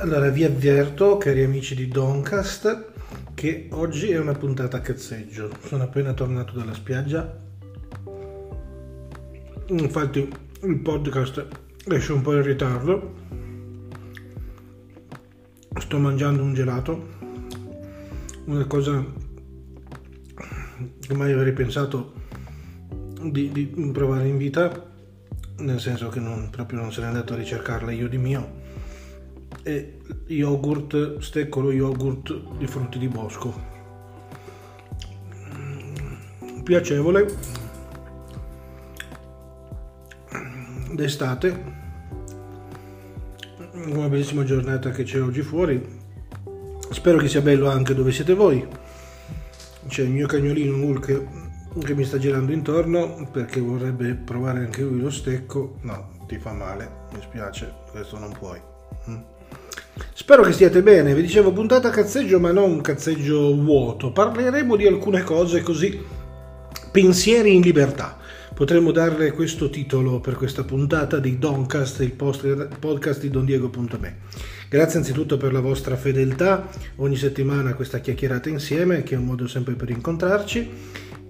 Allora vi avverto, cari amici di Doncast, che oggi è una puntata a cazzeggio. Sono appena tornato dalla spiaggia. Infatti il podcast esce un po' in ritardo. Sto mangiando un gelato. Una cosa che mai avrei pensato di, di provare in vita, nel senso che non, proprio non se n'è andato a ricercarla io di mio e yogurt, steccolo yogurt di frutti di bosco. Piacevole d'estate, una bellissima giornata che c'è oggi fuori. Spero che sia bello anche dove siete voi. C'è il mio cagnolino Hulk che mi sta girando intorno perché vorrebbe provare anche lui lo stecco. No, ti fa male, mi spiace, questo non puoi. Spero che stiate bene, vi dicevo puntata cazzeggio ma non cazzeggio vuoto, parleremo di alcune cose così, pensieri in libertà. Potremmo darle questo titolo per questa puntata di Doncast, il podcast di dondiego.me. Grazie anzitutto per la vostra fedeltà, ogni settimana questa chiacchierata insieme, che è un modo sempre per incontrarci.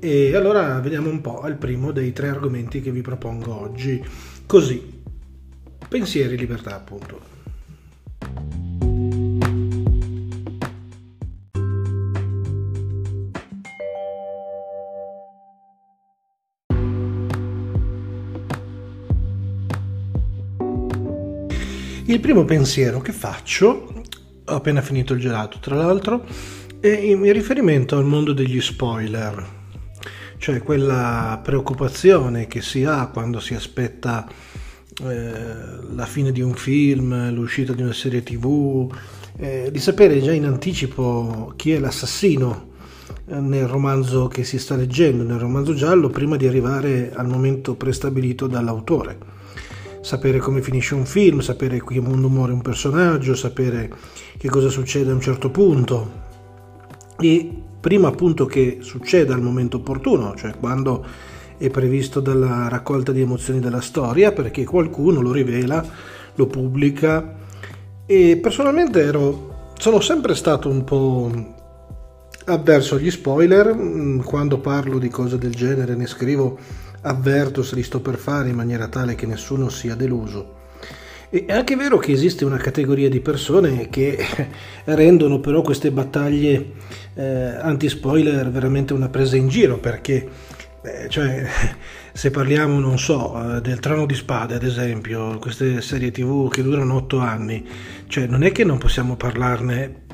E allora vediamo un po' al primo dei tre argomenti che vi propongo oggi. Così, pensieri in libertà appunto. Il primo pensiero che faccio, ho appena finito il gelato tra l'altro, è in riferimento al mondo degli spoiler, cioè quella preoccupazione che si ha quando si aspetta eh, la fine di un film, l'uscita di una serie tv, eh, di sapere già in anticipo chi è l'assassino nel romanzo che si sta leggendo, nel romanzo giallo, prima di arrivare al momento prestabilito dall'autore sapere come finisce un film, sapere qui quando muore un personaggio, sapere che cosa succede a un certo punto. E prima appunto che succeda al momento opportuno, cioè quando è previsto dalla raccolta di emozioni della storia, perché qualcuno lo rivela, lo pubblica. E personalmente ero, sono sempre stato un po' avverso agli spoiler, mm, quando parlo di cose del genere ne scrivo avverto se li sto per fare in maniera tale che nessuno sia deluso. è anche vero che esiste una categoria di persone che rendono però queste battaglie eh, anti-spoiler veramente una presa in giro perché eh, cioè, se parliamo, non so, eh, del Trono di Spade, ad esempio, queste serie tv che durano otto anni, cioè non è che non possiamo parlarne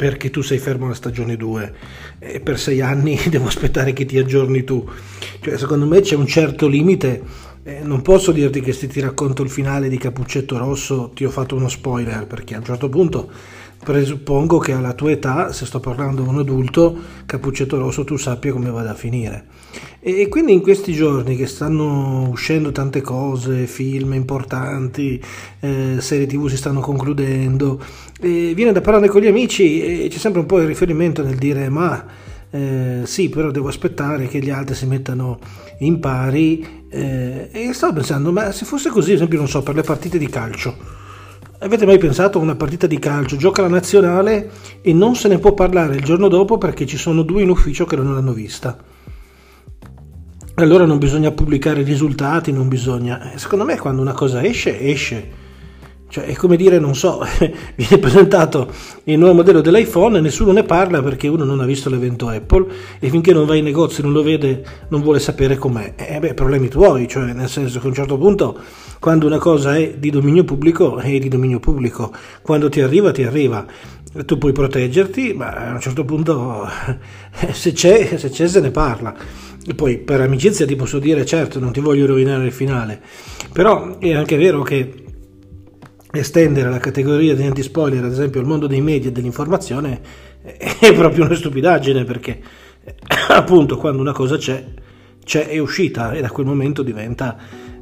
perché tu sei fermo alla stagione 2 e per sei anni devo aspettare che ti aggiorni tu. Cioè, secondo me c'è un certo limite. Eh, non posso dirti che se ti racconto il finale di Cappuccetto Rosso ti ho fatto uno spoiler, perché a un certo punto presuppongo che alla tua età, se sto parlando di un adulto, Cappuccetto Rosso tu sappia come vada a finire. E, quindi in questi giorni che stanno uscendo tante cose, film importanti, eh, serie tv si stanno concludendo, eh, viene da parlare con gli amici e c'è sempre un po' il riferimento nel dire ma eh, sì, però devo aspettare che gli altri si mettano in pari eh, e stavo pensando, ma se fosse così, ad esempio, non so, per le partite di calcio, Avete mai pensato a una partita di calcio? Gioca la nazionale e non se ne può parlare il giorno dopo perché ci sono due in ufficio che non l'hanno vista. Allora non bisogna pubblicare i risultati, non bisogna... Secondo me quando una cosa esce, esce. Cioè è come dire, non so, viene presentato il nuovo modello dell'iPhone e nessuno ne parla perché uno non ha visto l'evento Apple e finché non va in negozio e non lo vede non vuole sapere com'è. Eh beh, problemi tuoi, cioè nel senso che a un certo punto quando una cosa è di dominio pubblico, è di dominio pubblico. Quando ti arriva, ti arriva. Tu puoi proteggerti, ma a un certo punto se c'è, se c'è se ne parla. E poi per amicizia ti posso dire, certo, non ti voglio rovinare il finale. Però è anche vero che estendere la categoria degli anti-spoiler, ad esempio, al mondo dei media e dell'informazione è proprio una stupidaggine perché appunto quando una cosa c'è, c'è è uscita e da quel momento diventa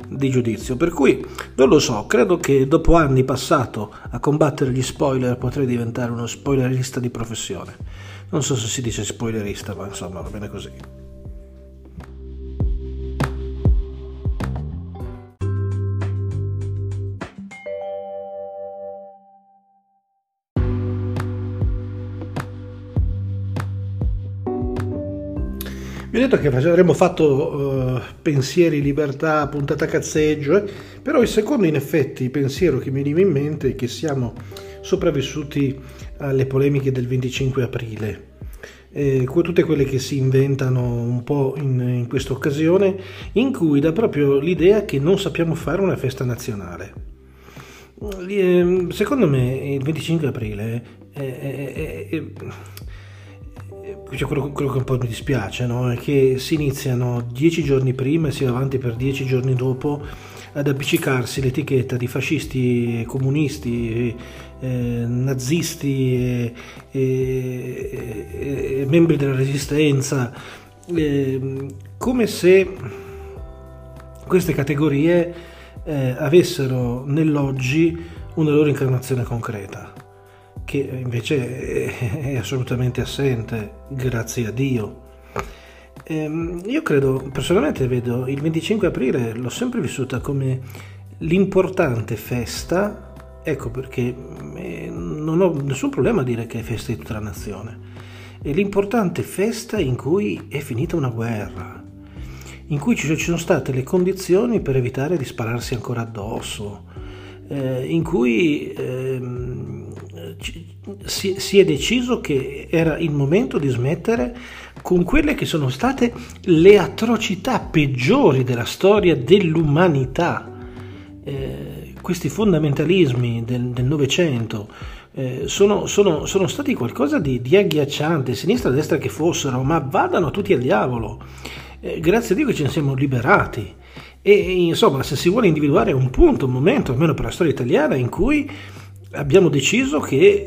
di giudizio. Per cui non lo so, credo che dopo anni passato a combattere gli spoiler potrei diventare uno spoilerista di professione. Non so se si dice spoilerista, ma insomma va bene così. Vi ho detto che avremmo fatto uh, pensieri, libertà, puntata cazzeggio, eh? però il secondo in effetti pensiero che mi veniva in mente è che siamo sopravvissuti alle polemiche del 25 aprile. Eh, tutte quelle che si inventano un po' in, in questa occasione, in cui dà proprio l'idea che non sappiamo fare una festa nazionale. Eh, secondo me il 25 aprile è, è, è, cioè quello, quello, che un po' mi dispiace no? è che si iniziano dieci giorni prima e si va avanti per dieci giorni dopo ad appiccicarsi l'etichetta di fascisti, comunisti, eh, nazisti e, e, e, membri della resistenza, eh, come se queste categorie eh, avessero nell'oggi una loro incarnazione concreta che invece è assolutamente assente, grazie a Dio. Ehm, io credo, personalmente vedo il 25 aprile, l'ho sempre vissuta come l'importante festa, ecco perché eh, non ho nessun problema a dire che è festa di tutta la nazione, è l'importante festa in cui è finita una guerra, in cui ci sono state le condizioni per evitare di spararsi ancora addosso, eh, in cui ehm, si, si, è deciso che era il momento di smettere con quelle che sono state le atrocità peggiori della storia dell'umanità. Eh, questi fondamentalismi del Novecento eh, sono, sono, sono, stati qualcosa di, di agghiacciante, sinistra e destra che fossero, ma vadano tutti al diavolo. Eh, grazie a Dio che ne siamo liberati. E insomma, se si vuole individuare un punto, un momento, almeno per la storia italiana, in cui abbiamo deciso che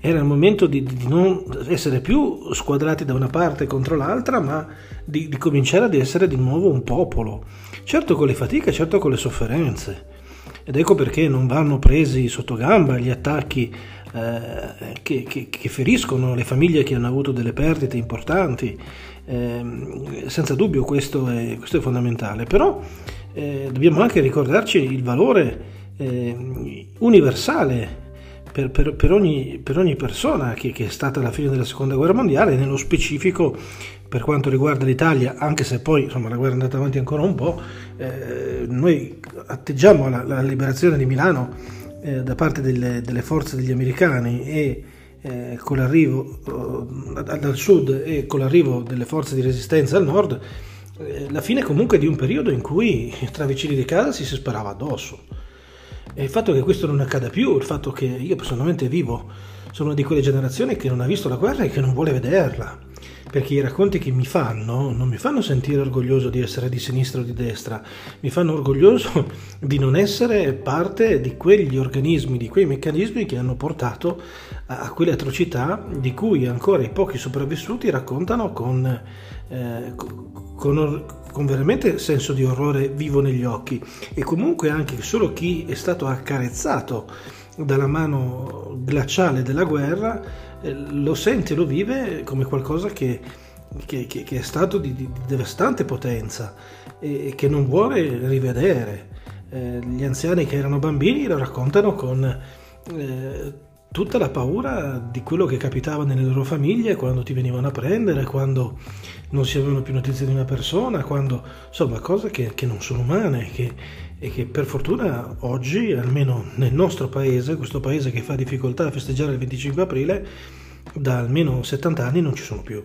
era il momento di, di, non essere più squadrati da una parte contro l'altra, ma di, di, cominciare ad essere di nuovo un popolo. Certo con le fatiche, certo con le sofferenze. Ed ecco perché non vanno presi sotto gamba gli attacchi eh, che, che, che, feriscono le famiglie che hanno avuto delle perdite importanti. Eh, senza dubbio questo è, questo è fondamentale, però eh, dobbiamo anche ricordarci il valore eh, universale per, per, per, ogni, per, ogni, persona che, che, è stata alla fine della seconda guerra mondiale, nello specifico per quanto riguarda l'Italia, anche se poi insomma, la guerra è andata avanti ancora un po', eh, noi atteggiamo la, la, liberazione di Milano eh, da parte delle, delle, forze degli americani e eh, con l'arrivo eh, dal sud e con l'arrivo delle forze di resistenza al nord, eh, la fine comunque di un periodo in cui tra vicini di casa si si sparava addosso. E il fatto che questo non accada più, il fatto che io personalmente vivo, sono di quelle generazioni che non ha visto la guerra e che non vuole vederla. Perché i racconti che mi fanno non mi fanno sentire orgoglioso di essere di sinistra o di destra, mi fanno orgoglioso di non essere parte di quegli organismi, di quei meccanismi che hanno portato a quelle atrocità di cui ancora i pochi sopravvissuti raccontano con, eh, con, con veramente senso di orrore vivo negli occhi e comunque anche solo chi è stato accarezzato dalla mano glaciale della guerra eh, lo sente, lo vive come qualcosa che, che, che, che è stato di, di, devastante potenza e, che non vuole rivedere. Eh, gli anziani che erano bambini lo raccontano con eh, tutta la paura di quello che capitava nelle loro famiglie quando ti venivano a prendere, quando non si avevano più notizie di una persona, quando insomma cose che, che non sono umane che, e che per fortuna oggi, almeno nel nostro paese, questo paese che fa difficoltà a festeggiare il 25 aprile, da almeno 70 anni non ci sono più.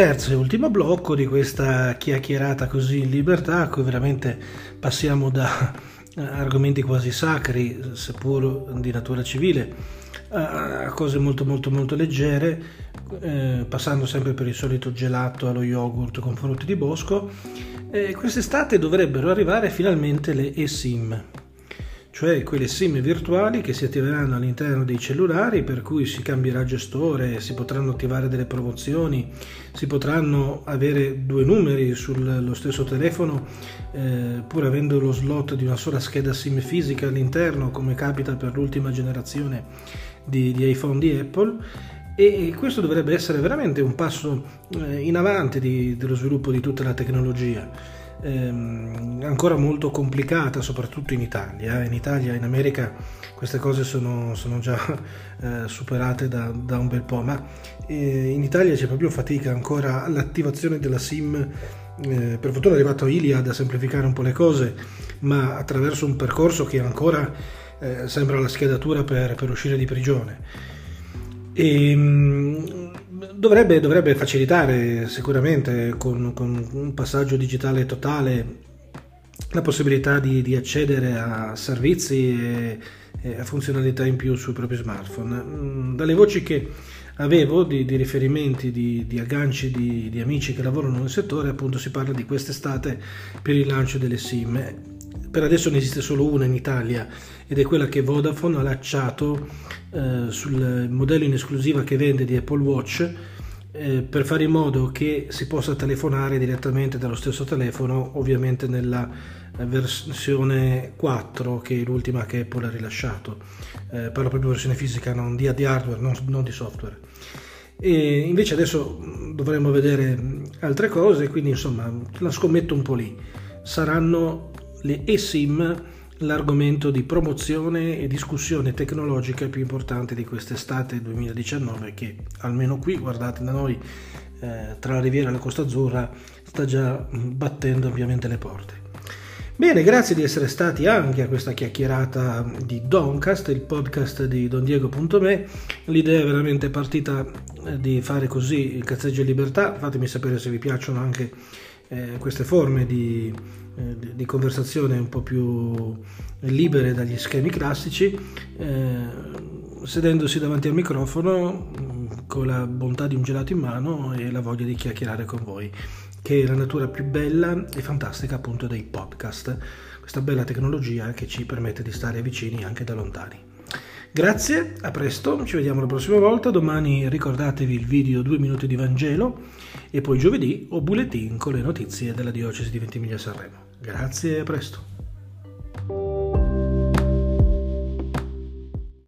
Terzo e ultimo blocco di questa chiacchierata così in libertà, a cui veramente passiamo da argomenti quasi sacri, seppur di natura civile, a cose molto molto molto leggere, eh, passando sempre per il solito gelato allo yogurt con frutti di bosco. Eh, quest'estate dovrebbero arrivare finalmente le eSIM, cioè quelle SIM virtuali che si attiveranno all'interno dei cellulari per cui si cambierà gestore, si potranno attivare delle promozioni, si potranno avere due numeri sullo stesso telefono eh, pur avendo lo slot di una sola scheda SIM fisica all'interno come capita per l'ultima generazione di, di iPhone di Apple e questo dovrebbe essere veramente un passo eh, in avanti di, dello sviluppo di tutta la tecnologia. Ehm, ancora molto complicata, soprattutto in Italia. In Italia, in America, queste cose sono, sono già eh, superate da, da, un bel po', ma eh, in Italia c'è proprio fatica ancora all'attivazione della SIM. Eh, per fortuna è arrivato Iliad a semplificare un po' le cose, ma attraverso un percorso che ancora eh, sembra la schedatura per, per uscire di prigione. E, ehm, dovrebbe, dovrebbe, facilitare sicuramente con, con, un passaggio digitale totale la possibilità di, di accedere a servizi e, e, a funzionalità in più sui propri smartphone. Mm, dalle voci che avevo di, di riferimenti, di, di agganci di, amici che lavorano nel settore, appunto si parla di quest'estate per il lancio delle SIM. Per adesso ne esiste solo una in Italia ed è quella che Vodafone ha lanciato eh, sul modello in esclusiva che vende di Apple Watch eh, per fare in modo che si possa telefonare direttamente dallo stesso telefono, ovviamente nella versione 4 che è l'ultima che Apple ha rilasciato. Eh, parlo proprio di versione fisica, non di, di hardware, non, non di software. E invece adesso dovremo vedere altre cose, quindi insomma la scommetto un po' lì. Saranno le eSIM l'argomento di promozione e discussione tecnologica più importante di quest'estate 2019 che almeno qui, guardate da noi, eh, tra la Riviera e la Costa Azzurra, sta già battendo ovviamente le porte. Bene, grazie di essere stati anche a questa chiacchierata di Doncast, il podcast di dondiego.me. L'idea è veramente partita eh, di fare così il cazzeggio in libertà. Fatemi sapere se vi piacciono anche eh, queste forme di, eh, di, conversazione un po' più libere dagli schemi classici, eh, sedendosi davanti al microfono mm, con la bontà di un gelato in mano e la voglia di chiacchierare con voi che è la natura più bella e fantastica appunto dei podcast, questa bella tecnologia che ci permette di stare vicini anche da lontani. Grazie, a presto, ci vediamo la prossima volta, domani ricordatevi il video 2 minuti di Vangelo e poi giovedì ho bulletin con le notizie della diocesi di Ventimiglia Sanremo. Grazie a presto.